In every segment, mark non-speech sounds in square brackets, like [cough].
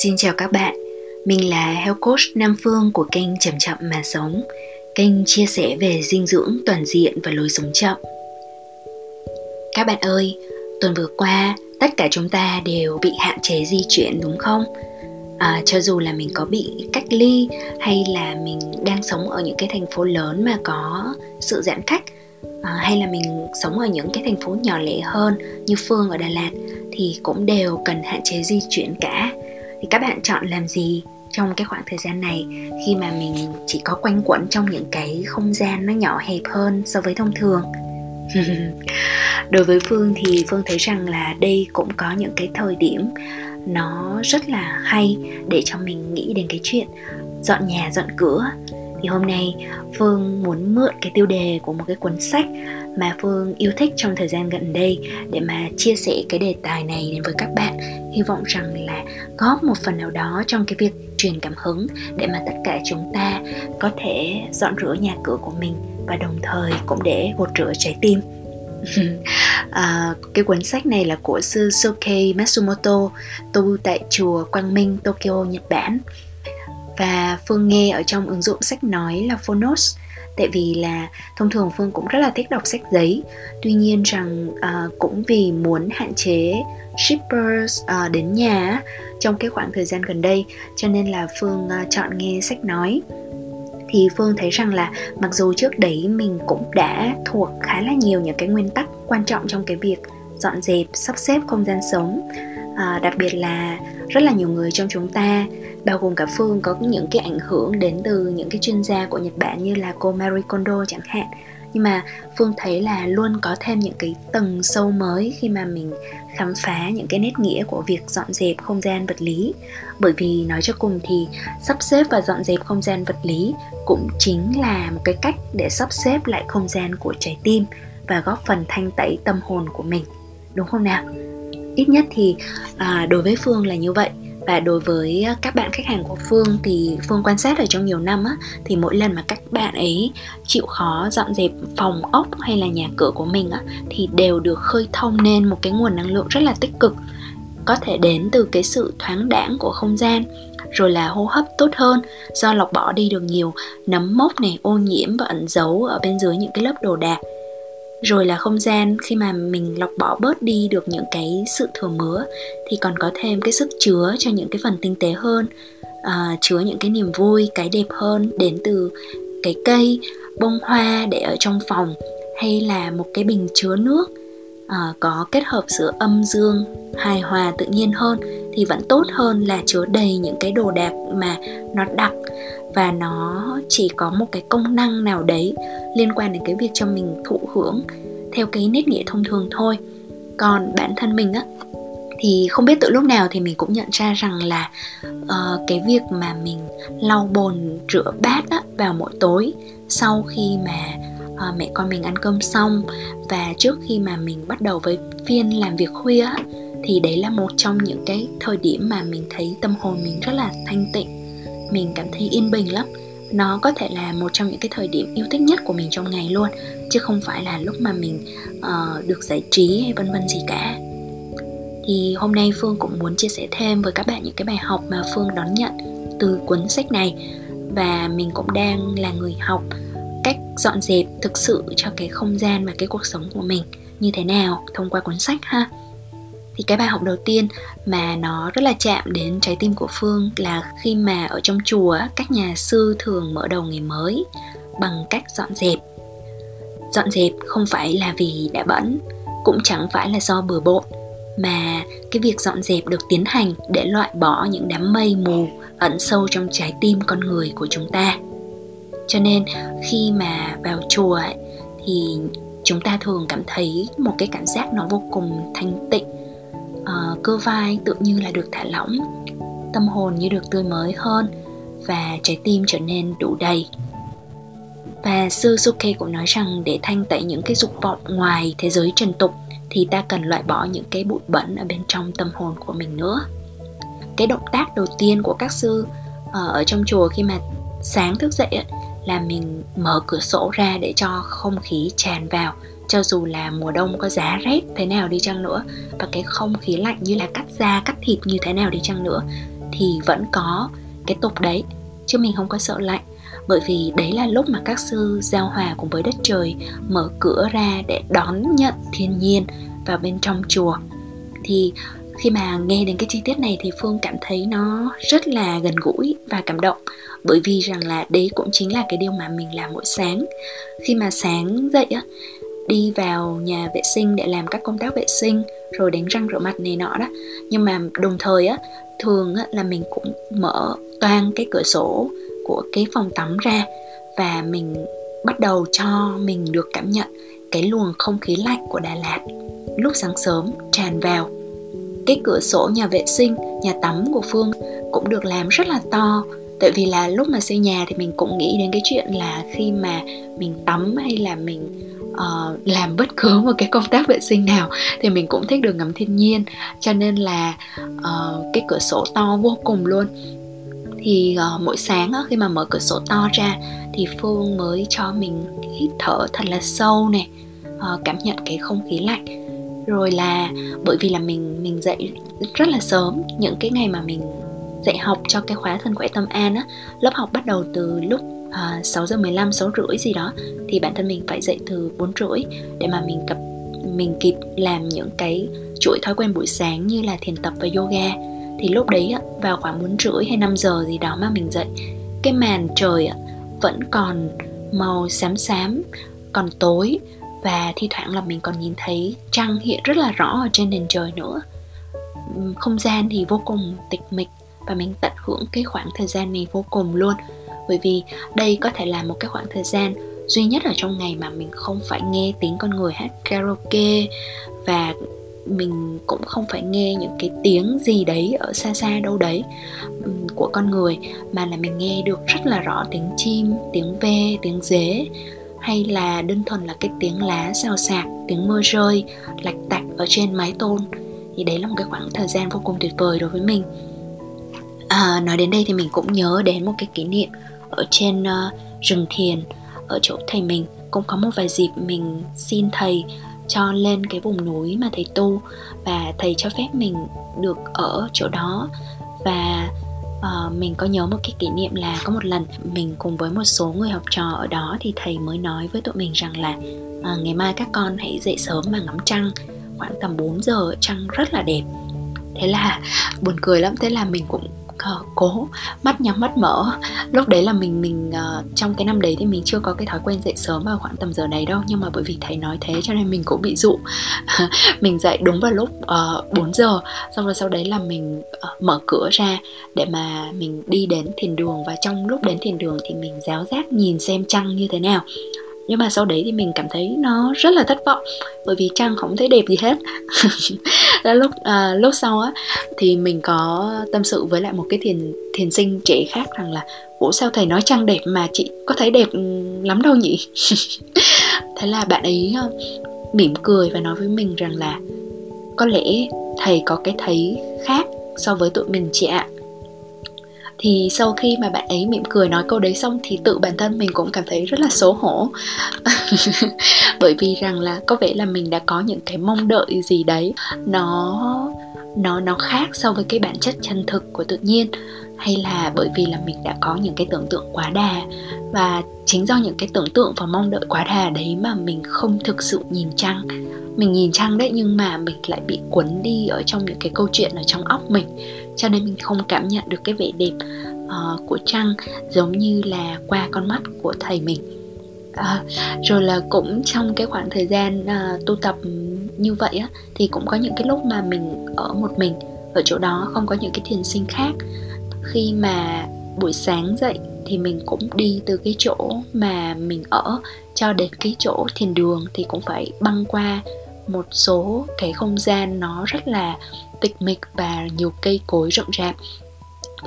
Xin chào các bạn, mình là Health Coach Nam Phương của kênh Chậm Chậm Mà Sống. Kênh chia sẻ về dinh dưỡng toàn diện và lối sống chậm. Các bạn ơi, tuần vừa qua tất cả chúng ta đều bị hạn chế di chuyển đúng không? À, cho dù là mình có bị cách ly hay là mình đang sống ở những cái thành phố lớn mà có sự giãn cách à, hay là mình sống ở những cái thành phố nhỏ lẻ hơn như Phương ở Đà Lạt thì cũng đều cần hạn chế di chuyển cả thì các bạn chọn làm gì trong cái khoảng thời gian này khi mà mình chỉ có quanh quẩn trong những cái không gian nó nhỏ hẹp hơn so với thông thường? [laughs] Đối với phương thì phương thấy rằng là đây cũng có những cái thời điểm nó rất là hay để cho mình nghĩ đến cái chuyện dọn nhà, dọn cửa. Thì hôm nay phương muốn mượn cái tiêu đề của một cái cuốn sách mà phương yêu thích trong thời gian gần đây để mà chia sẻ cái đề tài này đến với các bạn. Hy vọng rằng là góp một phần nào đó trong cái việc truyền cảm hứng để mà tất cả chúng ta có thể dọn rửa nhà cửa của mình và đồng thời cũng để gột rửa trái tim. [laughs] À, cái cuốn sách này là của sư Soke Matsumoto tu tại chùa Quang Minh, Tokyo, Nhật Bản. Và Phương nghe ở trong ứng dụng sách nói là Phonos tại vì là thông thường Phương cũng rất là thích đọc sách giấy. Tuy nhiên rằng uh, cũng vì muốn hạn chế shippers uh, đến nhà trong cái khoảng thời gian gần đây cho nên là Phương uh, chọn nghe sách nói. Thì Phương thấy rằng là mặc dù trước đấy mình cũng đã thuộc khá là nhiều những cái nguyên tắc quan trọng trong cái việc dọn dẹp sắp xếp không gian sống à, đặc biệt là rất là nhiều người trong chúng ta bao gồm cả phương có những cái ảnh hưởng đến từ những cái chuyên gia của nhật bản như là cô marie kondo chẳng hạn. Nhưng mà phương thấy là luôn có thêm những cái tầng sâu mới khi mà mình khám phá những cái nét nghĩa của việc dọn dẹp không gian vật lý. Bởi vì nói cho cùng thì sắp xếp và dọn dẹp không gian vật lý cũng chính là một cái cách để sắp xếp lại không gian của trái tim và góp phần thanh tẩy tâm hồn của mình. Đúng không nào? Ít nhất thì à, đối với phương là như vậy. Và đối với à, các bạn khách hàng của phương thì phương quan sát ở trong nhiều năm á thì mỗi lần mà các bạn ấy chịu khó dọn dẹp phòng ốc hay là nhà cửa của mình á thì đều được khơi thông nên một cái nguồn năng lượng rất là tích cực. Có thể đến từ cái sự thoáng đãng của không gian rồi là hô hấp tốt hơn do lọc bỏ đi được nhiều nấm mốc này ô nhiễm và ẩn giấu ở bên dưới những cái lớp đồ đạc rồi là không gian khi mà mình lọc bỏ bớt đi được những cái sự thừa mứa thì còn có thêm cái sức chứa cho những cái phần tinh tế hơn à, chứa những cái niềm vui cái đẹp hơn đến từ cái cây bông hoa để ở trong phòng hay là một cái bình chứa nước à, có kết hợp giữa âm dương hài hòa tự nhiên hơn thì vẫn tốt hơn là chứa đầy những cái đồ đạc mà nó đặc và nó chỉ có một cái công năng nào đấy liên quan đến cái việc cho mình thụ hưởng theo cái nét nghĩa thông thường thôi. Còn bản thân mình á thì không biết từ lúc nào thì mình cũng nhận ra rằng là uh, cái việc mà mình lau bồn rửa bát á, vào mỗi tối sau khi mà uh, mẹ con mình ăn cơm xong và trước khi mà mình bắt đầu với phiên làm việc khuya á, thì đấy là một trong những cái thời điểm mà mình thấy tâm hồn mình rất là thanh tịnh mình cảm thấy yên bình lắm. Nó có thể là một trong những cái thời điểm yêu thích nhất của mình trong ngày luôn chứ không phải là lúc mà mình uh, được giải trí hay vân vân gì cả. Thì hôm nay phương cũng muốn chia sẻ thêm với các bạn những cái bài học mà phương đón nhận từ cuốn sách này. Và mình cũng đang là người học cách dọn dẹp thực sự cho cái không gian và cái cuộc sống của mình như thế nào thông qua cuốn sách ha thì cái bài học đầu tiên mà nó rất là chạm đến trái tim của phương là khi mà ở trong chùa các nhà sư thường mở đầu ngày mới bằng cách dọn dẹp. Dọn dẹp không phải là vì đã bẩn cũng chẳng phải là do bừa bộn mà cái việc dọn dẹp được tiến hành để loại bỏ những đám mây mù ẩn sâu trong trái tim con người của chúng ta. Cho nên khi mà vào chùa ấy, thì chúng ta thường cảm thấy một cái cảm giác nó vô cùng thanh tịnh uh, cơ vai tự như là được thả lỏng tâm hồn như được tươi mới hơn và trái tim trở nên đủ đầy. Và sư Suke cũng nói rằng để thanh tẩy những cái dục vọng ngoài thế giới trần tục thì ta cần loại bỏ những cái bụi bẩn ở bên trong tâm hồn của mình nữa. Cái động tác đầu tiên của các sư uh, ở trong chùa khi mà sáng thức dậy là mình mở cửa sổ ra để cho không khí tràn vào cho dù là mùa đông có giá rét thế nào đi chăng nữa, và cái không khí lạnh như là cắt da, cắt thịt như thế nào đi chăng nữa, thì vẫn có cái tục đấy, chứ mình không có sợ lạnh. Bởi vì đấy là lúc mà các sư giao hòa cùng với đất trời mở cửa ra để đón nhận thiên nhiên vào bên trong chùa. Thì khi mà nghe đến cái chi tiết này thì phương cảm thấy nó rất là gần gũi và cảm động. Bởi vì rằng là đấy cũng chính là cái điều mà mình làm mỗi sáng. Khi mà sáng dậy á đi vào nhà vệ sinh để làm các công tác vệ sinh rồi đánh răng rửa mặt này nọ đó. Nhưng mà đồng thời á thường á, là mình cũng mở toàn cái cửa sổ của cái phòng tắm ra và mình bắt đầu cho mình được cảm nhận cái luồng không khí lạnh của Đà Lạt lúc sáng sớm tràn vào. Cái cửa sổ nhà vệ sinh nhà tắm của phương cũng được làm rất là to. Tại vì là lúc mà xây nhà thì mình cũng nghĩ đến cái chuyện là khi mà mình tắm hay là mình uh, làm bất cứ [laughs] một cái công tác vệ sinh nào thì mình cũng thích được ngắm thiên nhiên. Cho nên là uh, cái cửa sổ to vô cùng luôn. Thì uh, mỗi sáng uh, khi mà mở cửa sổ to ra thì phương mới cho mình hít thở thật là sâu này uh, cảm nhận cái không khí lạnh. Rồi là bởi vì là mình mình dậy rất là sớm những cái ngày mà mình dạy học cho cái khóa thân khỏe tâm an á lớp học bắt đầu từ lúc à, 6 giờ 15, 6 rưỡi gì đó thì bản thân mình phải dậy từ 4 rưỡi để mà mình cập mình kịp làm những cái chuỗi thói quen buổi sáng như là thiền tập và yoga. Thì lúc đấy vào khoảng 4 rưỡi hay 5 giờ gì đó mà mình dậy cái màn trời vẫn còn màu xám xám còn tối. Và thi thoảng là mình còn nhìn thấy trăng hiện rất là rõ ở trên nền trời nữa. Không gian thì vô cùng tịch mịch và mình tận hưởng cái khoảng thời gian này vô cùng luôn bởi vì đây có thể là một cái khoảng thời gian duy nhất ở trong ngày mà mình không phải nghe tiếng con người hát karaoke và mình cũng không phải nghe những cái tiếng gì đấy ở xa xa đâu đấy của con người mà là mình nghe được rất là rõ tiếng chim tiếng ve tiếng dế hay là đơn thuần là cái tiếng lá xào xạc tiếng mưa rơi lạch tạch ở trên mái tôn. Thì đấy là một cái khoảng thời gian vô cùng tuyệt vời đối với mình. À, nói đến đây thì mình cũng nhớ đến một cái kỷ niệm ở trên uh, rừng thiền ở chỗ thầy mình. Cũng có một vài dịp mình xin thầy cho lên cái vùng núi mà thầy tu và thầy cho phép mình được ở chỗ đó. Và uh, mình có nhớ một cái kỷ niệm là có một lần mình cùng với một số người học trò ở đó thì thầy mới nói với tụi mình rằng là uh, ngày mai các con hãy dậy sớm mà ngắm trăng. Khoảng tầm 4 giờ trăng rất là đẹp. Thế là buồn cười lắm thế là mình cũng uh, cố. Mắt nhắm mắt mở. Lúc đấy là mình mình uh, trong cái năm đấy thì mình chưa có cái thói quen dậy sớm vào khoảng tầm giờ này đâu. Nhưng mà bởi vì thầy nói thế cho nên mình cũng bị dụ. [laughs] Mình dậy đúng vào lúc ờ, uh, 4 giờ. Xong rồi sau đấy là mình uh, mở cửa ra để mà mình đi đến thiền đường. Và trong lúc đến thiền đường thì mình giáo giác nhìn xem trăng như thế nào nhưng mà sau đấy thì mình cảm thấy nó rất là thất vọng bởi vì trăng không thấy đẹp gì hết. [laughs] Là lúc à, lúc sau á thì mình có tâm sự với lại một cái thiền thiền sinh trẻ khác rằng là ủa sao thầy nói trăng đẹp mà chị có thấy đẹp ừ, lắm đâu nhỉ? [laughs] Thế là bạn ấy ờ, mỉm cười và nói với mình rằng là có lẽ thầy có cái thấy khác so với tụi mình chị ạ thì sau khi mà bạn ấy mỉm cười nói câu đấy xong thì tự bản thân mình cũng cảm thấy rất là xấu hổ. [laughs] Bởi vì rằng là có vẻ là mình đã có những cái mong đợi gì đấy. Nó nó nó khác so với cái bản chất chân thực của tự nhiên. Hay là bởi vì là mình đã có những cái tưởng tượng quá đà. Và chính do những cái tưởng tượng và mong đợi quá đà đấy mà mình không thực sự nhìn trăng mình nhìn trăng đấy nhưng mà mình lại bị cuốn đi ở trong những cái câu chuyện ở trong óc mình cho nên mình không cảm nhận được cái vẻ đẹp uh, của trăng giống như là qua con mắt của thầy mình. À, rồi là cũng trong cái khoảng thời gian uh, tu tập như vậy á thì cũng có những cái lúc mà mình ở một mình ở chỗ đó không có những cái thiền sinh khác. Khi mà buổi sáng dậy thì mình cũng đi từ cái chỗ mà mình ở cho đến cái chỗ thiền đường thì cũng phải băng qua một số cái không gian nó rất là tịch mịch và nhiều cây cối rộng rạp.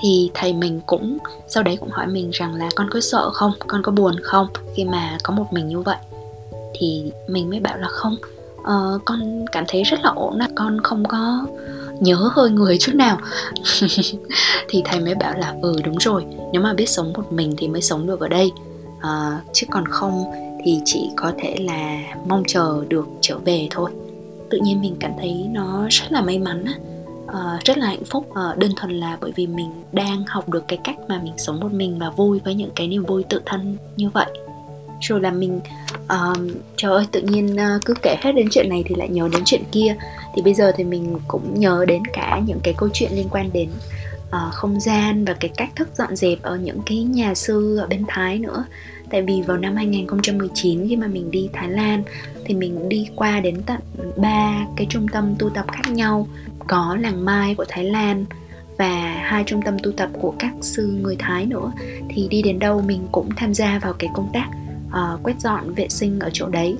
Thì thầy mình cũng sau đấy cũng hỏi mình rằng là con có sợ không? Con có buồn không? Khi mà có một mình như vậy thì mình mới bảo là không. Uh, con cảm thấy rất là ổn là con không có nhớ hơi người chút nào. [laughs] Thì thầy mới bảo là ừ đúng rồi nếu mà biết sống một mình thì mới sống được ở đây. Uh, chứ còn không thì chỉ có thể là mong chờ được trở về thôi tự nhiên mình cảm thấy nó rất là may mắn á. Uh, rất là hạnh phúc. Uh, đơn thuần là bởi vì mình đang học được cái cách mà mình sống một mình và vui với những cái niềm vui tự thân như vậy. Rồi là mình uh, trời ơi tự nhiên uh, cứ kể hết đến chuyện này thì lại nhớ đến chuyện kia. Thì bây giờ thì mình cũng nhớ đến cả những cái câu chuyện liên quan đến uh, không gian và cái cách thức dọn dẹp ở những cái nhà sư ở bên Thái nữa tại vì vào năm 2019 khi mà mình đi Thái Lan thì mình đi qua đến tận ba cái trung tâm tu tập khác nhau. Có làng Mai của Thái Lan và hai trung tâm tu tập của các sư người Thái nữa. Thì đi đến đâu mình cũng tham gia vào cái công tác uh, quét dọn vệ sinh ở chỗ đấy.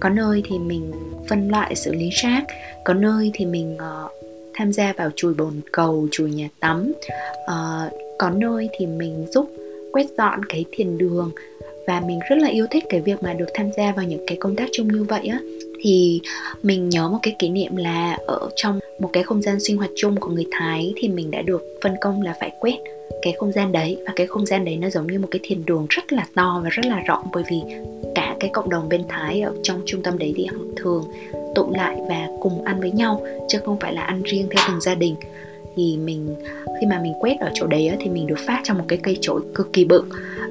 Có nơi thì mình phân loại xử lý rác có nơi thì mình uh, tham gia vào chùi bồn cầu chùi nhà tắm. Uh, có nơi thì mình giúp quét dọn cái thiền đường và mình rất là yêu thích cái việc mà được tham gia vào những cái công tác chung như vậy á. Thì mình nhớ một cái kỷ niệm là ở trong một cái không gian sinh hoạt chung của người Thái thì mình đã được phân công là phải quét cái không gian đấy. Và cái không gian đấy nó giống như một cái thiền đường rất là to và rất là rộng bởi vì cả cái cộng đồng bên Thái ở trong trung tâm đấy thì họ thường tụ lại và cùng ăn với nhau, chứ không phải là ăn riêng theo từng gia đình. Thì mình, khi mà mình quét ở chỗ đấy thì mình được phát trong một cái cây chổi cực kỳ bự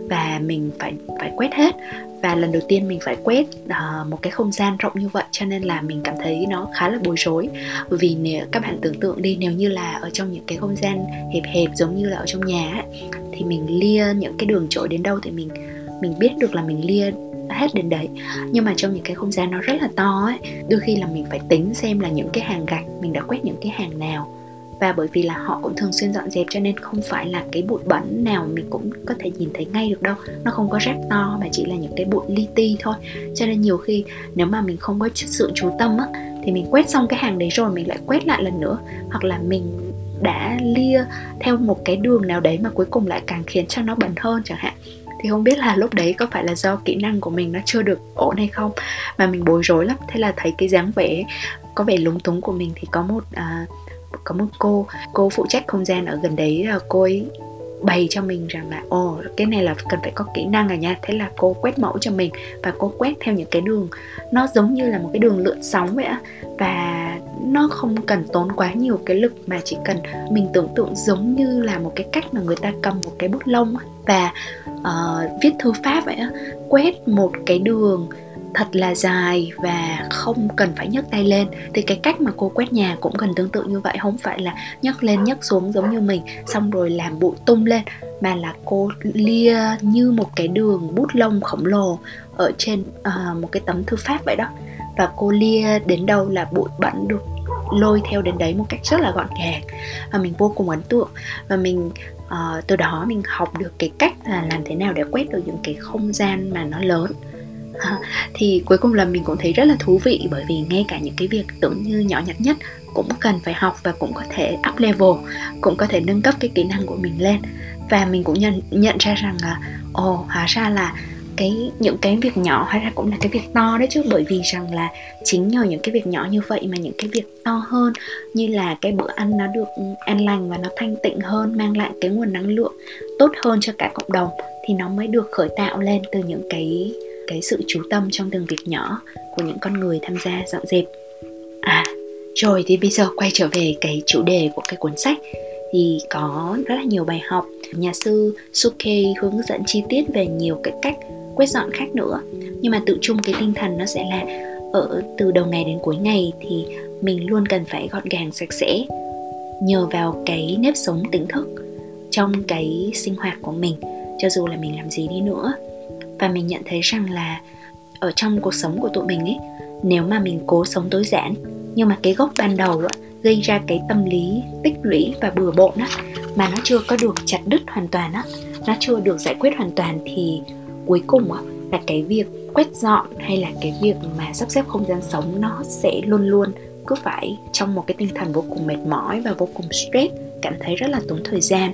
và mình phải phải quét hết. Và lần đầu tiên mình phải quét uh, một cái không gian rộng như vậy cho nên là mình cảm thấy nó khá là bối rối. Bởi vì nếu các bạn tưởng tượng đi nếu như là ở trong những cái không gian hẹp hẹp giống như là ở trong nhà ấy, thì mình lia những cái đường trội đến đâu thì mình mình biết được là mình lia hết đến đấy. Nhưng mà trong những cái không gian nó rất là to ấy đôi khi là mình phải tính xem là những cái hàng gạch mình đã quét những cái hàng nào và bởi vì là họ cũng thường xuyên dọn dẹp cho nên không phải là cái bụi bẩn nào mình cũng có thể nhìn thấy ngay được đâu. Nó không có rác to mà chỉ là những cái bụi li ti thôi. Cho nên nhiều khi nếu mà mình không có sự chú tâm á, thì mình quét xong cái hàng đấy rồi mình lại quét lại lần nữa. Hoặc là mình đã lia theo một cái đường nào đấy mà cuối cùng lại càng khiến cho nó bẩn hơn chẳng hạn. Thì không biết là lúc đấy có phải là do kỹ năng của mình nó chưa được ổn hay không, mà mình bối rối lắm. Thế là thấy cái dáng vẻ có vẻ lúng túng của mình thì có một à, có một cô cô phụ trách không gian ở gần đấy là cô ấy bày cho mình rằng là ồ cái này là cần phải có kỹ năng rồi nha. Thế là cô quét mẫu cho mình và cô quét theo những cái đường nó giống như là một cái đường lượn sóng vậy á. Và nó không cần tốn quá nhiều cái lực mà chỉ cần mình tưởng tượng giống như là một cái cách mà người ta cầm một cái bút lông và uh, viết thư pháp vậy á quét một cái đường thật là dài và không cần phải nhấc tay lên. Thì cái cách mà cô quét nhà cũng gần tương tự như vậy không phải là nhấc lên nhấc xuống giống như mình xong rồi làm bụi tung lên mà là cô lia như một cái đường bút lông khổng lồ ở trên uh, một cái tấm thư pháp vậy đó. Và cô lia đến đâu là bụi bẩn được lôi theo đến đấy một cách rất là gọn gàng. Và mình vô cùng ấn tượng. Và mình uh, từ đó mình học được cái cách là làm thế nào để quét được những cái không gian mà nó lớn thì cuối cùng là mình cũng thấy rất là thú vị bởi vì ngay cả những cái việc tưởng như nhỏ nhặt nhất cũng cần phải học và cũng có thể up level cũng có thể nâng cấp cái kỹ năng của mình lên. Và mình cũng nhận nhận ra rằng là ồ oh, hóa ra là cái những cái việc nhỏ hóa ra cũng là cái việc to đấy chứ. Bởi vì rằng là chính nhờ những cái việc nhỏ như vậy mà những cái việc to hơn như là cái bữa ăn nó được ừ, an lành và nó thanh tịnh hơn mang lại cái nguồn năng lượng tốt hơn cho cả cộng đồng thì nó mới được khởi tạo lên từ những cái cái sự chú tâm trong từng việc nhỏ của những con người tham gia dọn dẹp. À rồi thì bây giờ quay trở về cái chủ đề của cái cuốn sách. Thì có rất là nhiều bài học. Nhà sư Suke hướng dẫn chi tiết về nhiều cái cách quét dọn khác nữa. Nhưng mà tự chung cái tinh thần nó sẽ là ở từ đầu ngày đến cuối ngày thì mình luôn cần phải gọn gàng, sạch sẽ, nhờ vào cái nếp sống tỉnh thức trong cái sinh hoạt của mình, cho dù là mình làm gì đi nữa và mình nhận thấy rằng là ở trong cuộc sống của tụi mình ấy nếu mà mình cố sống tối giản nhưng mà cái gốc ban đầu á, gây ra cái tâm lý tích lũy và bừa bộn á mà nó chưa có được chặt đứt hoàn toàn á nó chưa được giải quyết hoàn toàn thì cuối cùng á là cái việc quét dọn hay là cái việc mà sắp xếp không gian sống nó sẽ luôn luôn cứ phải trong một cái tinh thần vô cùng mệt mỏi và vô cùng stress cảm thấy rất là tốn thời gian.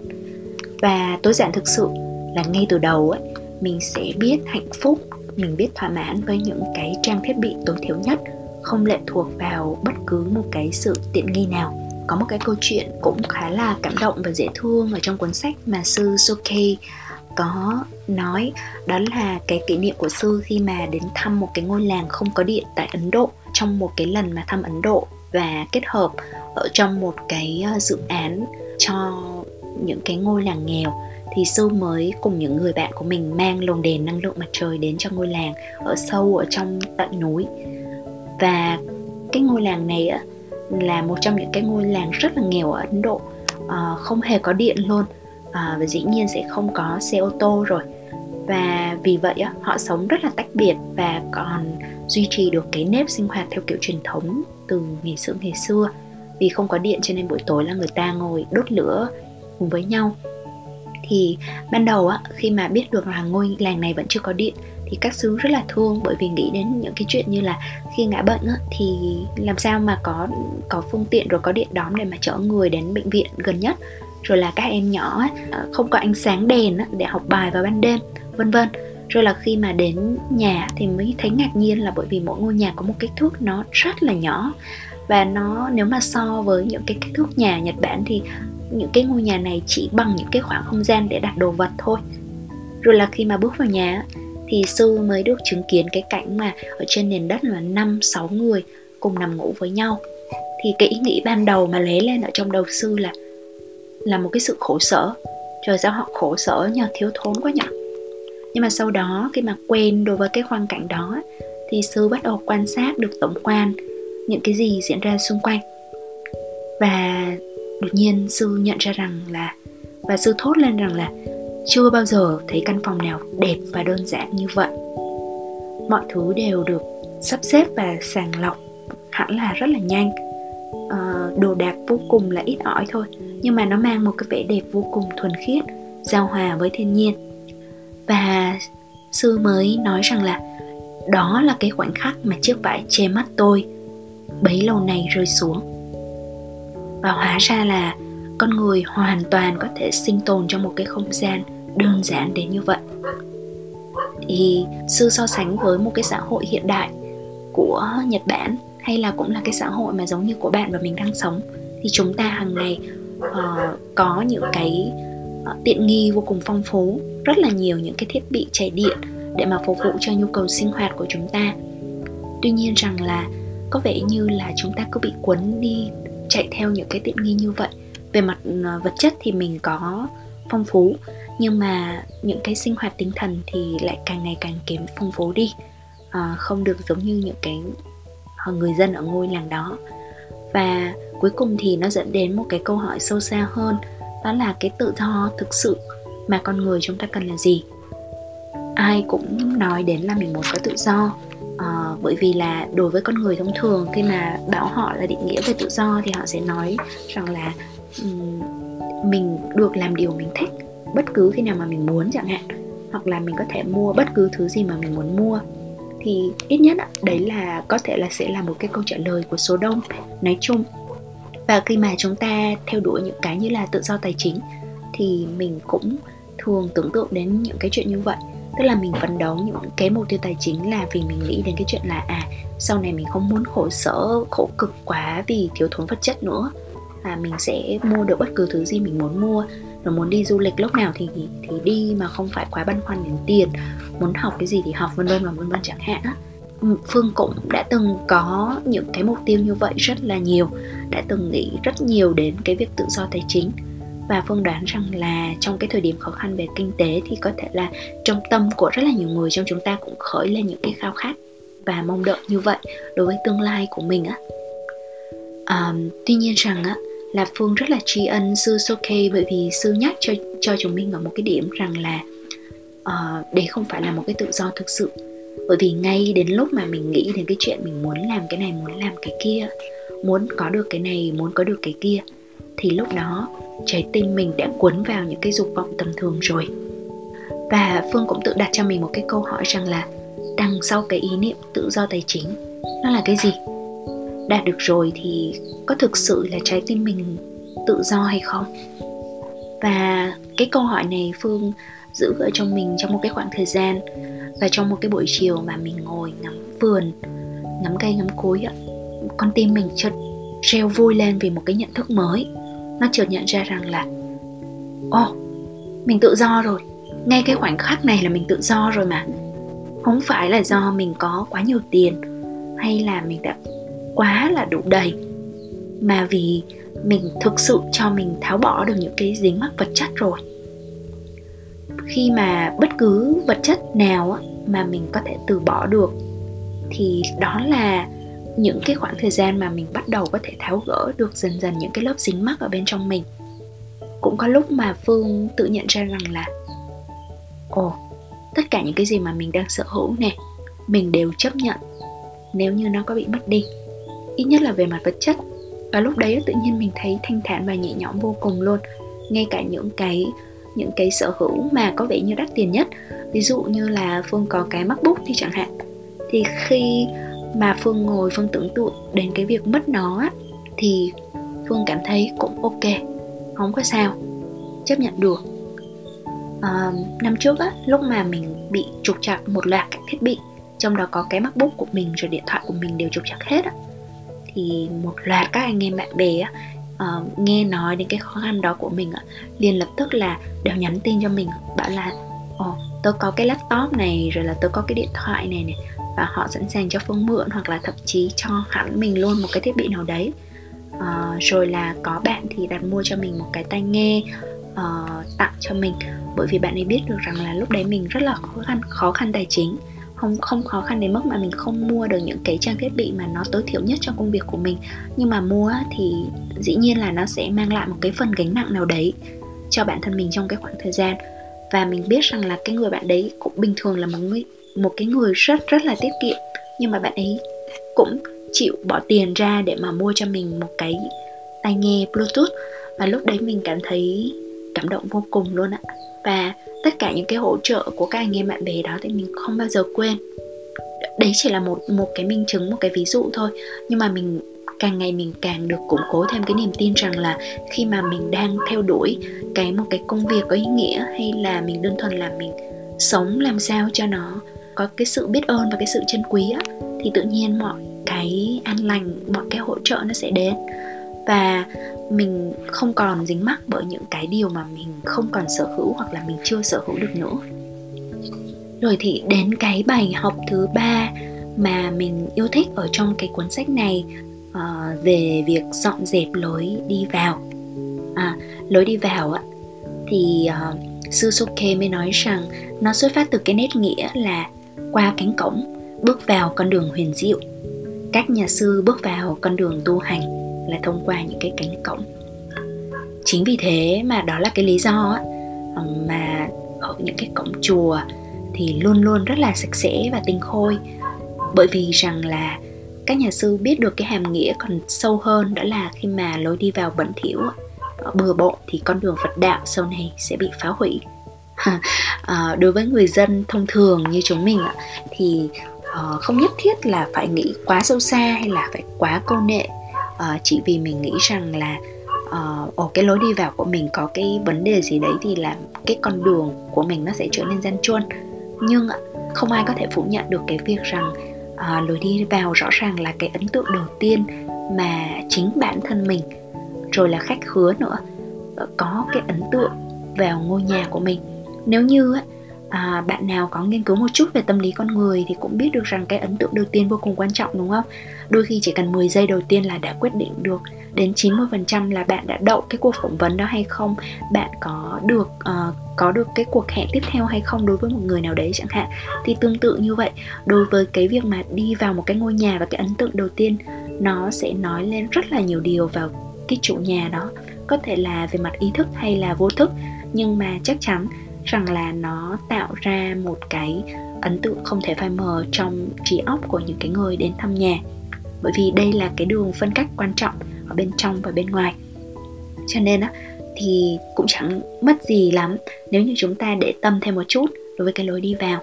Và tối giản thực sự là ngay từ đầu ấy mình sẽ biết hạnh phúc, mình biết thỏa mãn với những cái trang thiết bị tối thiểu nhất, không lệ thuộc vào bất cứ một cái sự tiện nghi nào. Có một cái câu chuyện cũng khá là cảm động và dễ thương ở trong cuốn sách mà sư Soke có nói. Đó là cái kỷ niệm của sư khi mà đến thăm một cái ngôi làng không có điện tại Ấn Độ, trong một cái lần mà thăm Ấn Độ và kết hợp ở trong một cái ờ, dự án cho những cái ngôi làng nghèo thì sâu mới cùng những người bạn của mình mang lồng đèn năng lượng mặt trời đến cho ngôi làng ở sâu ở trong tận núi. Và cái ngôi làng này là một trong những cái ngôi làng rất là nghèo ở Ấn Độ. À, không hề có điện luôn. À, và dĩ nhiên sẽ không có xe ô tô rồi. Và vì vậy họ sống rất là tách biệt và còn duy trì được cái nếp sinh hoạt theo kiểu truyền thống từ ngày xưa ngày xưa. Vì không có điện cho nên buổi tối là người ta ngồi đốt lửa cùng với nhau thì ban đầu á khi mà biết được là ngôi làng này vẫn chưa có điện thì các sư rất là thương bởi vì nghĩ đến những cái chuyện như là khi ngã bệnh á, thì làm sao mà có có phương tiện rồi có điện đóm để mà chở người đến bệnh viện gần nhất. Rồi là các em nhỏ á, ờ, không có ánh sáng đèn á, để học bài vào ban đêm vân vân. Rồi là khi mà đến nhà thì mới thấy ngạc nhiên là bởi vì mỗi ngôi nhà có một kích thước nó rất là nhỏ. Và nó nếu mà so với những cái kích thước nhà Nhật Bản thì những cái ngôi nhà này chỉ bằng những cái khoảng không gian để đặt đồ vật thôi. Rồi là khi mà bước vào nhà thì sư mới được chứng kiến cái cảnh mà ở trên nền đất là năm, sáu người cùng nằm ngủ với nhau. Thì cái ý nghĩ ban đầu mà lấy lên ở trong đầu sư là là một cái sự khổ sở. Trời sao họ khổ sở nhờ, thiếu thốn quá nhỉ nhưng mà sau đó khi mà quen đối với cái hoàn cảnh đó thì sư bắt đầu quan sát được tổng quan những cái gì diễn ra xung quanh. Và đột nhiên sư nhận ra rằng là và sư thốt lên rằng là chưa bao giờ thấy căn phòng nào đẹp và đơn giản như vậy. Mọi thứ đều được sắp xếp và sàng lọc hẳn là rất là nhanh. À, đồ đạc vô cùng là ít ỏi thôi nhưng mà nó mang một cái vẻ đẹp vô cùng thuần khiết giao hòa với thiên nhiên. Và sư mới nói rằng là đó là cái khoảnh khắc mà chiếc vải che mắt tôi. Bấy lâu nay rơi xuống và hóa ra là con người hoàn toàn có thể sinh tồn trong một cái không gian đơn giản đến như vậy. Thì sư so sánh với một cái xã hội hiện đại của nhật bản hay là cũng là cái xã hội mà giống như của bạn và mình đang sống thì chúng ta hàng ngày uh, có những cái uh, tiện nghi vô cùng phong phú rất là nhiều những cái thiết bị chạy điện để mà phục vụ cho nhu cầu sinh hoạt của chúng ta. Tuy nhiên rằng là có vẻ như là chúng ta cứ bị cuốn đi chạy theo những cái tiện nghi như vậy. Về mặt ờ, vật chất thì mình có phong phú nhưng mà những cái sinh hoạt tinh thần thì lại càng ngày càng kém phong phú đi. À, không được giống như những cái ờ, người dân ở ngôi làng đó. Và cuối cùng thì nó dẫn đến một cái câu hỏi sâu xa hơn đó là cái tự do thực sự mà con người chúng ta cần là gì? Ai cũng nói đến là mình muốn có tự do à, bởi vì là đối với con người thông thường khi mà bảo họ là định nghĩa về tự do thì họ sẽ nói rằng là um, mình được làm điều mình thích bất cứ khi nào mà mình muốn chẳng hạn hoặc là mình có thể mua bất cứ thứ gì mà mình muốn mua. Thì ít nhất đấy là có thể là sẽ là một cái câu trả lời của số đông nói chung. Và khi mà chúng ta theo đuổi những cái như là tự do tài chính thì mình cũng thường tưởng tượng đến những cái chuyện như vậy tức là mình phấn đấu những cái mục tiêu tài chính là vì mình nghĩ đến cái chuyện là à sau này mình không muốn khổ sở, khổ cực quá vì thiếu thốn vật chất nữa. Và mình sẽ mua được bất cứ thứ gì mình muốn mua. Rồi muốn đi du lịch lúc nào thì thì đi mà không phải quá băn khoăn đến tiền. Muốn học cái gì thì học vân vân và vân vân chẳng hạn á. Ừ, Phương cũng đã từng có những cái mục tiêu như vậy rất là nhiều, đã từng nghĩ rất nhiều đến cái việc tự do tài chính và phương đoán rằng là trong cái thời điểm khó khăn về kinh tế thì có thể là trong tâm của rất là nhiều người trong chúng ta cũng khởi lên những cái khao khát và mong đợi như vậy đối với tương lai của mình á. À, tuy nhiên rằng á là phương rất là tri ân sư Soke bởi vì sư nhắc cho cho chúng mình ở một cái điểm rằng là ờ, uh, đấy không phải là một cái tự do thực sự. Bởi vì ngay đến lúc mà mình nghĩ đến cái chuyện mình muốn làm cái này muốn làm cái kia muốn có được cái này muốn có được cái kia thì lúc đó trái tim mình đã cuốn vào những cái dục vọng tầm thường rồi. Và phương cũng tự đặt cho mình một cái câu hỏi rằng là đằng sau cái ý niệm tự do tài chính, nó là cái gì? Đạt được rồi thì có thực sự là trái tim mình tự do hay không? Và cái câu hỏi này phương giữ ở trong mình trong một cái khoảng thời gian và trong một cái buổi chiều mà mình ngồi ngắm vườn, ngắm cây, ngắm cối ạ con tim mình chợt reo vui lên vì một cái nhận thức mới nó chợt nhận ra rằng là ồ oh, mình tự do rồi. Ngay cái khoảnh khắc này là mình tự do rồi mà. Không phải là do mình có quá nhiều tiền hay là mình đã quá là đủ đầy mà vì mình thực sự cho mình tháo bỏ được những cái dính mắc vật chất rồi. Khi mà bất cứ vật chất nào mà mình có thể từ bỏ được thì đó là những cái khoảng thời gian mà mình bắt đầu có thể tháo gỡ được dần dần những cái lớp dính mắc ở bên trong mình. Cũng có lúc mà phương tự nhận ra rằng là, ồ, tất cả những cái gì mà mình đang sở hữu nè, mình đều chấp nhận. Nếu như nó có bị mất đi, ít nhất là về mặt vật chất. Và lúc đấy tự nhiên mình thấy thanh thản và nhẹ nhõm vô cùng luôn. Ngay cả những cái những cái sở hữu mà có vẻ như đắt tiền nhất, ví dụ như là phương có cái macbook thì chẳng hạn, thì khi mà phương ngồi phương tưởng tượng đến cái việc mất nó á, thì phương cảm thấy cũng ok không có sao chấp nhận được. À, năm trước á lúc mà mình bị trục trặc một loạt các thiết bị trong đó có cái macbook của mình rồi điện thoại của mình đều trục trặc hết á thì một loạt các anh em bạn bè á uh, nghe nói đến cái khó khăn đó của mình á liền lập tức là đều nhắn tin cho mình bảo là ồ oh, tớ có cái laptop này rồi là tớ có cái điện thoại này này và họ sẵn sàng cho phương mượn hoặc là thậm chí cho hẳn mình luôn một cái thiết bị nào đấy. Uh, rồi là có bạn thì đặt mua cho mình một cái tai nghe uh, tặng cho mình. Bởi vì bạn ấy biết được rằng là lúc đấy mình rất là khó khăn khó khăn tài chính. Không không khó khăn đến mức mà mình không mua được những cái trang thiết bị mà nó tối thiểu nhất cho công việc của mình. Nhưng mà mua thì dĩ nhiên là nó sẽ mang lại một cái phần gánh nặng nào đấy cho bản thân mình trong cái khoảng thời gian. Và mình biết rằng là cái người bạn đấy cũng bình thường là một người một cái người rất rất là tiết kiệm. Nhưng mà bạn ấy cũng chịu bỏ tiền ra để mà mua cho mình một cái tai nghe bluetooth. Và lúc đấy mình cảm thấy cảm động vô cùng luôn ạ. Và tất cả những cái hỗ trợ của các anh em bạn bè đó thì mình không bao giờ quên. Đấy chỉ là một một cái minh chứng, một cái ví dụ thôi. Nhưng mà mình càng ngày mình càng được củng cố thêm cái niềm tin rằng là khi mà mình đang theo đuổi cái, một cái công việc có ý nghĩa hay là mình đơn thuần là mình sống làm sao cho nó có cái sự biết ơn và cái sự trân quý á thì tự nhiên mọi cái an lành mọi cái hỗ trợ nó sẽ đến. Và mình không còn dính mắc bởi những cái điều mà mình không còn sở hữu hoặc là mình chưa sở hữu được nữa. Rồi thì đến cái bài học thứ ba mà mình yêu thích ở trong cái cuốn sách này uh, về việc dọn dẹp lối đi vào. À, lối đi vào á thì ờ, uh, Susuke mới nói rằng nó xuất phát từ cái nét nghĩa là qua cánh cổng, bước vào con đường huyền diệu. Các nhà sư bước vào con đường tu hành là thông qua những cái cánh cổng. Chính vì thế mà đó là cái lý do mà ở những cái cổng chùa thì luôn luôn rất là sạch sẽ và tinh khôi. Bởi vì rằng là các nhà sư biết được cái hàm nghĩa còn sâu hơn, đó là khi mà lối đi vào bẩn thỉu bừa bộn thì con đường Phật đạo sau này sẽ bị phá hủy à, đối với người dân thông thường như chúng mình thì uh, không nhất thiết là phải nghĩ quá sâu xa hay là phải quá câu nệ. Uh, chỉ vì mình nghĩ rằng là uh, cái lối đi vào của mình có cái vấn đề gì đấy thì là cái con đường của mình nó sẽ trở nên gian truân. Nhưng không ai có thể phủ nhận được cái việc rằng lối đi vào rõ ràng là cái ấn tượng đầu tiên mà chính bản thân mình rồi là khách khứa nữa có cái ấn tượng vào ngôi nhà của mình nếu như à, bạn nào có nghiên cứu một chút về tâm lý con người thì cũng biết được rằng cái ấn tượng đầu tiên vô cùng quan trọng đúng không? Đôi khi chỉ cần 10 giây đầu tiên là đã quyết định được đến 90% là bạn đã đậu cái cuộc phỏng vấn đó hay không, bạn có được uh, có được cái cuộc hẹn tiếp theo hay không đối với một người nào đấy chẳng hạn. Thì tương tự như vậy, đối với cái việc mà đi vào một cái ngôi nhà và cái ấn tượng đầu tiên nó sẽ nói lên rất là nhiều điều vào cái chủ nhà đó có thể là về mặt ý thức hay là vô thức nhưng mà chắc chắn rằng là nó tạo ra một cái ấn tượng không thể phai mờ trong trí óc của những cái người đến thăm nhà. Bởi vì đây là cái đường phân cách quan trọng ở bên trong và bên ngoài. Cho nên á, thì cũng chẳng mất gì lắm nếu như chúng ta để tâm thêm một chút đối với cái lối đi vào.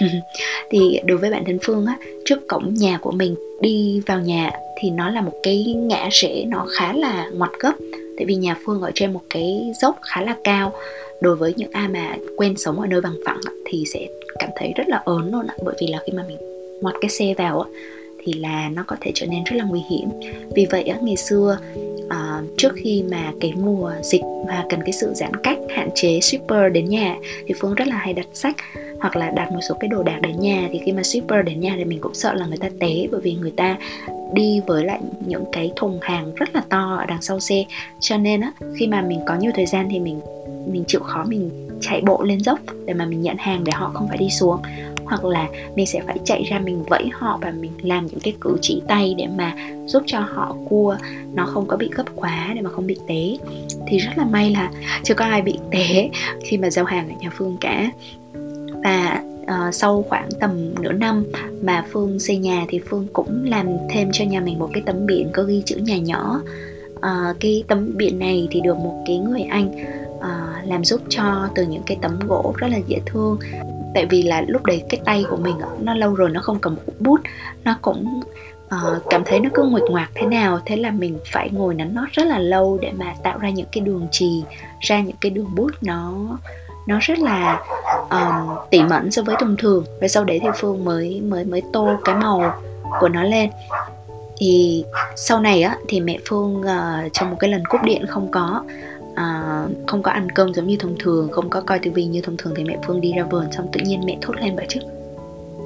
[laughs] Thì đối với bản thân phương á, trước cổng nhà của mình, đi vào nhà thì nó là một cái ngã rẽ nó khá là ngoặt gấp tại vì nhà phương ở trên một cái dốc khá là cao. Đối với những ai mà quen sống ở nơi bằng phẳng thì sẽ cảm thấy rất là ớn luôn ạ bởi vì là khi mà mình ngoặt cái xe vào thì là nó có thể trở nên rất là nguy hiểm. Vì vậy ngày xưa ờ, trước khi mà cái mùa dịch và cần cái sự giãn cách hạn chế shipper đến nhà, thì phương rất là hay đặt sách hoặc là đặt một số cái đồ đạc đến nhà thì khi mà shipper đến nhà thì mình cũng sợ là người ta té bởi vì người ta đi với lại những cái thùng hàng rất là to ở đằng sau xe. Cho nên á, khi mà mình có nhiều thời gian thì mình mình chịu khó mình chạy bộ lên dốc để mà mình nhận hàng để họ không phải đi xuống. Hoặc là mình sẽ phải chạy ra mình vẫy họ và mình làm những cái cử chỉ tay để mà giúp cho họ cua nó không có bị gấp quá, để mà không bị té thì rất là may là chưa có ai bị té khi mà giao hàng ở nhà phương cả và uh, sau khoảng tầm nửa năm mà phương xây nhà thì phương cũng làm thêm cho nhà mình một cái tấm biển có ghi chữ nhà nhỏ. Uh, cái tấm biển này thì được một cái người anh uh, làm giúp cho từ những cái tấm gỗ rất là dễ thương. Tại vì là lúc đấy cái tay của mình nó lâu rồi nó không cầm bút nó cũng uh, cảm thấy nó cứ nguệt ngoạc thế nào. Thế là mình phải ngồi nắn nót rất là lâu để mà tạo ra những cái đường chì ra những cái đường bút nó nó rất là um, tỉ mẩn so với thông thường. Và sau đấy thì phương mới mới mới tô cái màu của nó lên. Thì sau này á thì mẹ phương ờ, uh, trong một cái lần cúp điện không có uh, không có ăn cơm giống như thông thường không có coi tivi như thông thường thì mẹ phương đi ra vườn xong tự nhiên mẹ thốt lên bảo chứ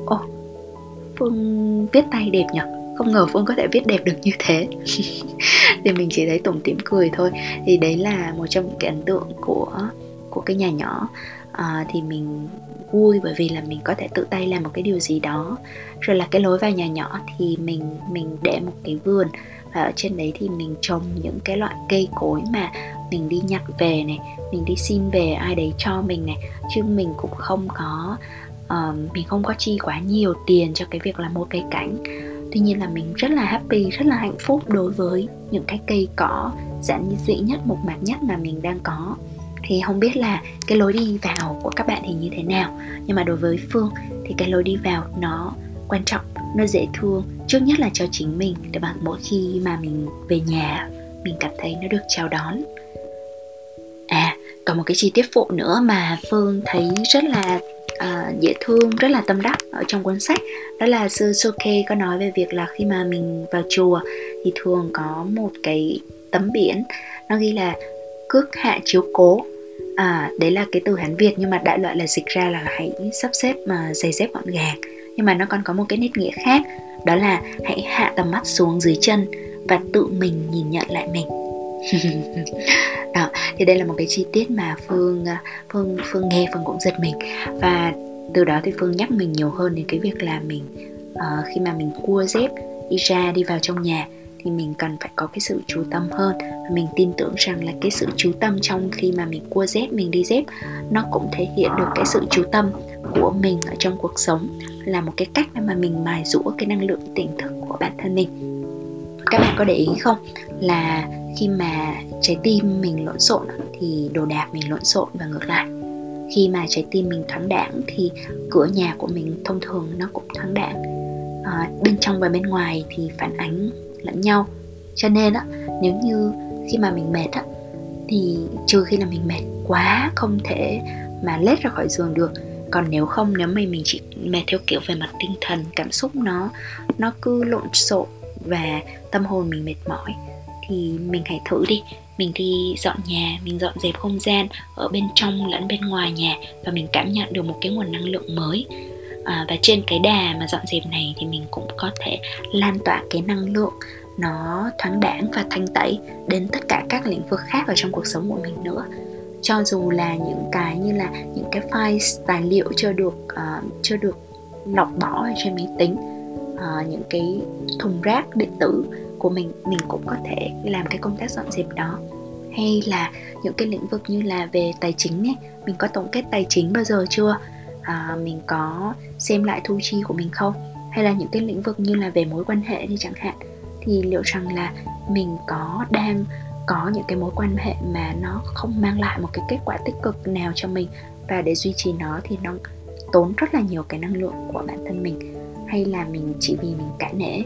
ô phương viết tay đẹp nhở? Không ngờ phương có thể viết đẹp được như thế. [laughs] Thì mình chỉ thấy tủm tỉm cười thôi. Thì đấy là một trong những cái ấn tượng của của cái nhà nhỏ à, thì mình vui bởi vì là mình có thể tự tay làm một cái điều gì đó. Rồi là cái lối vào nhà nhỏ thì mình mình để một cái vườn và ở trên đấy thì mình trồng những cái loại cây cối mà mình đi nhặt về này mình đi xin về ai đấy cho mình này. Chứ mình cũng không có uh, mình không có chi quá nhiều tiền cho cái việc là mua cây cảnh. Tuy nhiên là mình rất là happy rất là hạnh phúc đối với những cái cây cỏ giản dị nhất một mặt nhất mà mình đang có thì không biết là cái lối đi vào của các bạn thì như thế nào. Nhưng mà đối với phương thì cái lối đi vào nó quan trọng nó dễ thương. Trước nhất là cho chính mình để bằng mỗi khi mà mình về nhà mình cảm thấy nó được chào đón. À còn một cái chi tiết phụ nữa mà phương thấy rất là uh, dễ thương rất là tâm đắc ở trong cuốn sách đó là sư Soke có nói về việc là khi mà mình vào chùa thì thường có một cái tấm biển nó ghi là cước hạ chiếu cố à, đấy là cái từ hán việt nhưng mà đại loại là dịch ra là hãy sắp xếp mà giày dép gọn gàng. Nhưng mà nó còn có một cái nét nghĩa khác đó là hãy hạ tầm mắt xuống dưới chân và tự mình nhìn nhận lại mình. [laughs] Đó thì đây là một cái chi tiết mà phương à, phương phương nghe phương cũng giật mình. Và từ đó thì phương nhắc mình nhiều hơn đến cái việc là mình uh, khi mà mình cua dép đi ra đi vào trong nhà thì mình cần phải có cái sự chú tâm hơn. Và mình tin tưởng rằng là cái sự chú tâm trong khi mà mình cua dép mình đi dép nó cũng thể hiện được cái sự chú tâm của mình ở trong cuộc sống là một cái cách mà mình mài rũa cái năng lượng tỉnh thức của bản thân mình. Các bạn có để ý không? Là khi mà trái tim mình lộn xộn thì đồ đạc mình lộn xộn và ngược lại. Khi mà trái tim mình thoáng đãng thì cửa nhà của mình thông thường nó cũng thoáng đãng. À, bên trong và bên ngoài thì phản ánh lẫn nhau. Cho nên á, nếu như khi mà mình mệt á, thì trừ khi là mình mệt quá không thể mà lết ra khỏi giường được. Còn nếu không, nếu mà mình chỉ mệt theo kiểu về mặt tinh thần, cảm xúc nó nó cứ lộn xộn và tâm hồn mình mệt mỏi, thì mình hãy thử đi. Mình đi dọn nhà, mình dọn dẹp không gian ở bên trong lẫn bên ngoài nhà và mình cảm nhận được một cái nguồn năng lượng mới à, và trên cái đà mà dọn dẹp này thì mình cũng có thể lan tỏa cái năng lượng nó thoáng đãng và thanh tẩy đến tất cả các lĩnh vực khác ở trong cuộc sống của mình nữa. Cho dù là những cái như là những cái file tài liệu chưa được uh, chưa được lọc bỏ ở trên máy tính uh, những cái thùng rác điện tử của mình mình cũng có thể làm cái công tác dọn dẹp đó. Hay là những cái lĩnh vực như là về tài chính ấy mình có tổng kết tài chính bao giờ chưa? À, mình có xem lại thu chi của mình không? Hay là những cái lĩnh vực như là về mối quan hệ đi chẳng hạn thì liệu rằng là mình có đang có những cái mối quan hệ mà nó không mang lại một cái kết quả tích cực nào cho mình và để duy trì nó thì nó tốn rất là nhiều cái năng lượng của bản thân mình? Hay là mình chỉ vì mình cãi nể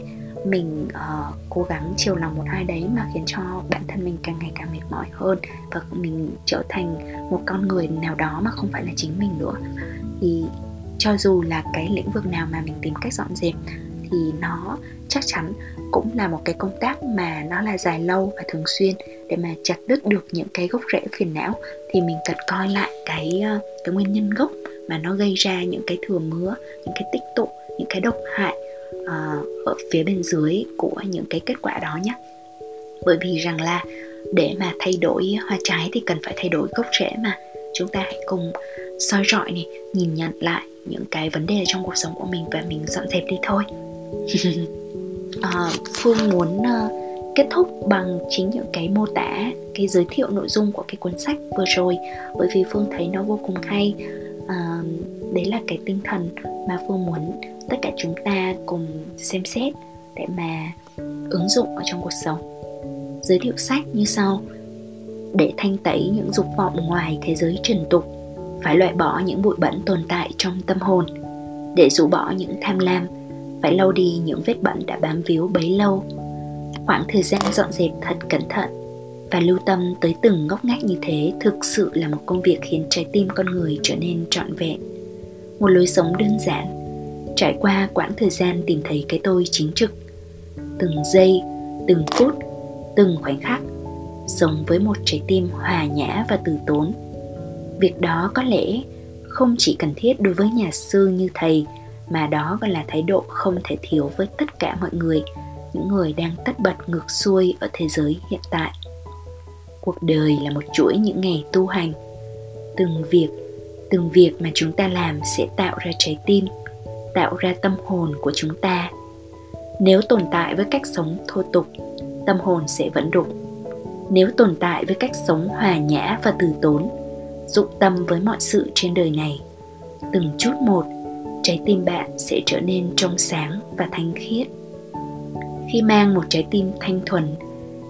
mình uh, cố gắng chiều lòng một ai đấy mà khiến cho bản thân mình càng ngày càng mệt mỏi hơn và mình trở thành một con người nào đó mà không phải là chính mình nữa. Thì cho dù là cái lĩnh vực nào mà mình tìm cách dọn dẹp thì nó chắc chắn cũng là một cái công tác mà nó là dài lâu và thường xuyên. Để mà chặt đứt được những cái gốc rễ phiền não thì mình cần coi lại cái ờ, cái nguyên nhân gốc mà nó gây ra những cái thừa mứa những cái tích tụ những cái độc hại Ờ, ở phía bên dưới của những cái kết quả đó nhé. Bởi vì rằng là để mà thay đổi hoa trái thì cần phải thay đổi gốc rễ mà. Chúng ta hãy cùng soi rọi này nhìn nhận lại những cái vấn đề trong cuộc sống của mình và mình dọn dẹp đi thôi. À, [laughs] phương muốn uh, kết thúc bằng chính những cái mô tả cái giới thiệu nội dung của cái cuốn sách vừa rồi. Bởi vì phương thấy nó vô cùng hay. Uh, đấy là cái tinh thần mà phương muốn tất cả chúng ta cùng xem xét để mà ứng dụng ở trong cuộc sống. Giới thiệu sách như sau. Để thanh tẩy những dục vọng ngoài thế giới trần tục, phải loại bỏ những bụi bẩn tồn tại trong tâm hồn. Để rũ bỏ những tham lam, phải lau đi những vết bẩn đã bám víu bấy lâu. Khoảng thời gian dọn dẹp thật cẩn thận và lưu tâm tới từng ngóc ngách như thế thực sự là một công việc khiến trái tim con người trở nên trọn vẹn một lối sống đơn giản. Trải qua quãng thời gian tìm thấy cái tôi chính trực. Từng giây, từng phút, từng khoảnh khắc, sống với một trái tim hòa nhã và từ tốn. Việc đó có lẽ không chỉ cần thiết đối với nhà sư như thầy, mà đó còn là thái độ không thể thiếu với tất cả mọi người, những người đang tất bật ngược xuôi ở thế giới hiện tại. Cuộc đời là một chuỗi những ngày tu hành. Từng việc từng việc mà chúng ta làm sẽ tạo ra trái tim, tạo ra tâm hồn của chúng ta. Nếu tồn tại với cách sống thô tục, tâm hồn sẽ vẫn đục. Nếu tồn tại với cách sống hòa nhã và từ tốn, dụng tâm với mọi sự trên đời này, từng chút một, trái tim bạn sẽ trở nên trong sáng và thanh khiết. Khi mang một trái tim thanh thuần,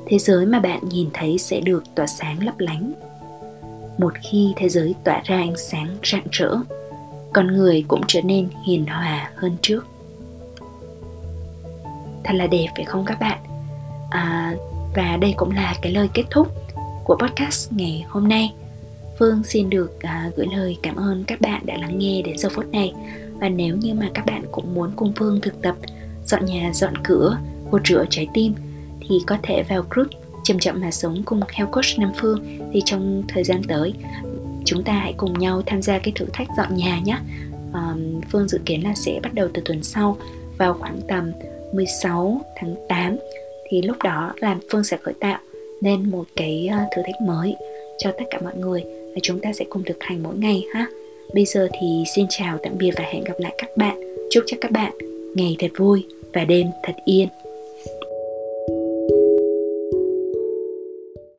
thế giới mà bạn nhìn thấy sẽ được tỏa sáng lấp lánh một khi thế giới tỏa ra ánh sáng rạng rỡ con người cũng trở nên hiền hòa hơn trước. Thật là đẹp phải không các bạn? À, và đây cũng là cái lời kết thúc của podcast ngày hôm nay. Phương xin được à, gửi lời cảm ơn các bạn đã lắng nghe đến giờ phút này. Và nếu như mà các bạn cũng muốn cùng phương thực tập dọn nhà dọn cửa gột rửa trái tim thì có thể vào group chậm chậm mà sống cùng Health Coach Nam Phương thì trong thời gian tới chúng ta hãy cùng nhau tham gia cái thử thách dọn nhà nhé um, Phương dự kiến là sẽ bắt đầu từ tuần sau vào khoảng tầm 16 tháng 8 thì lúc đó là Phương sẽ khởi tạo nên một cái ờ, thử thách mới cho tất cả mọi người và chúng ta sẽ cùng thực hành mỗi ngày ha. Bây giờ thì xin chào tạm biệt và hẹn gặp lại các bạn. Chúc cho các bạn ngày thật vui và đêm thật yên.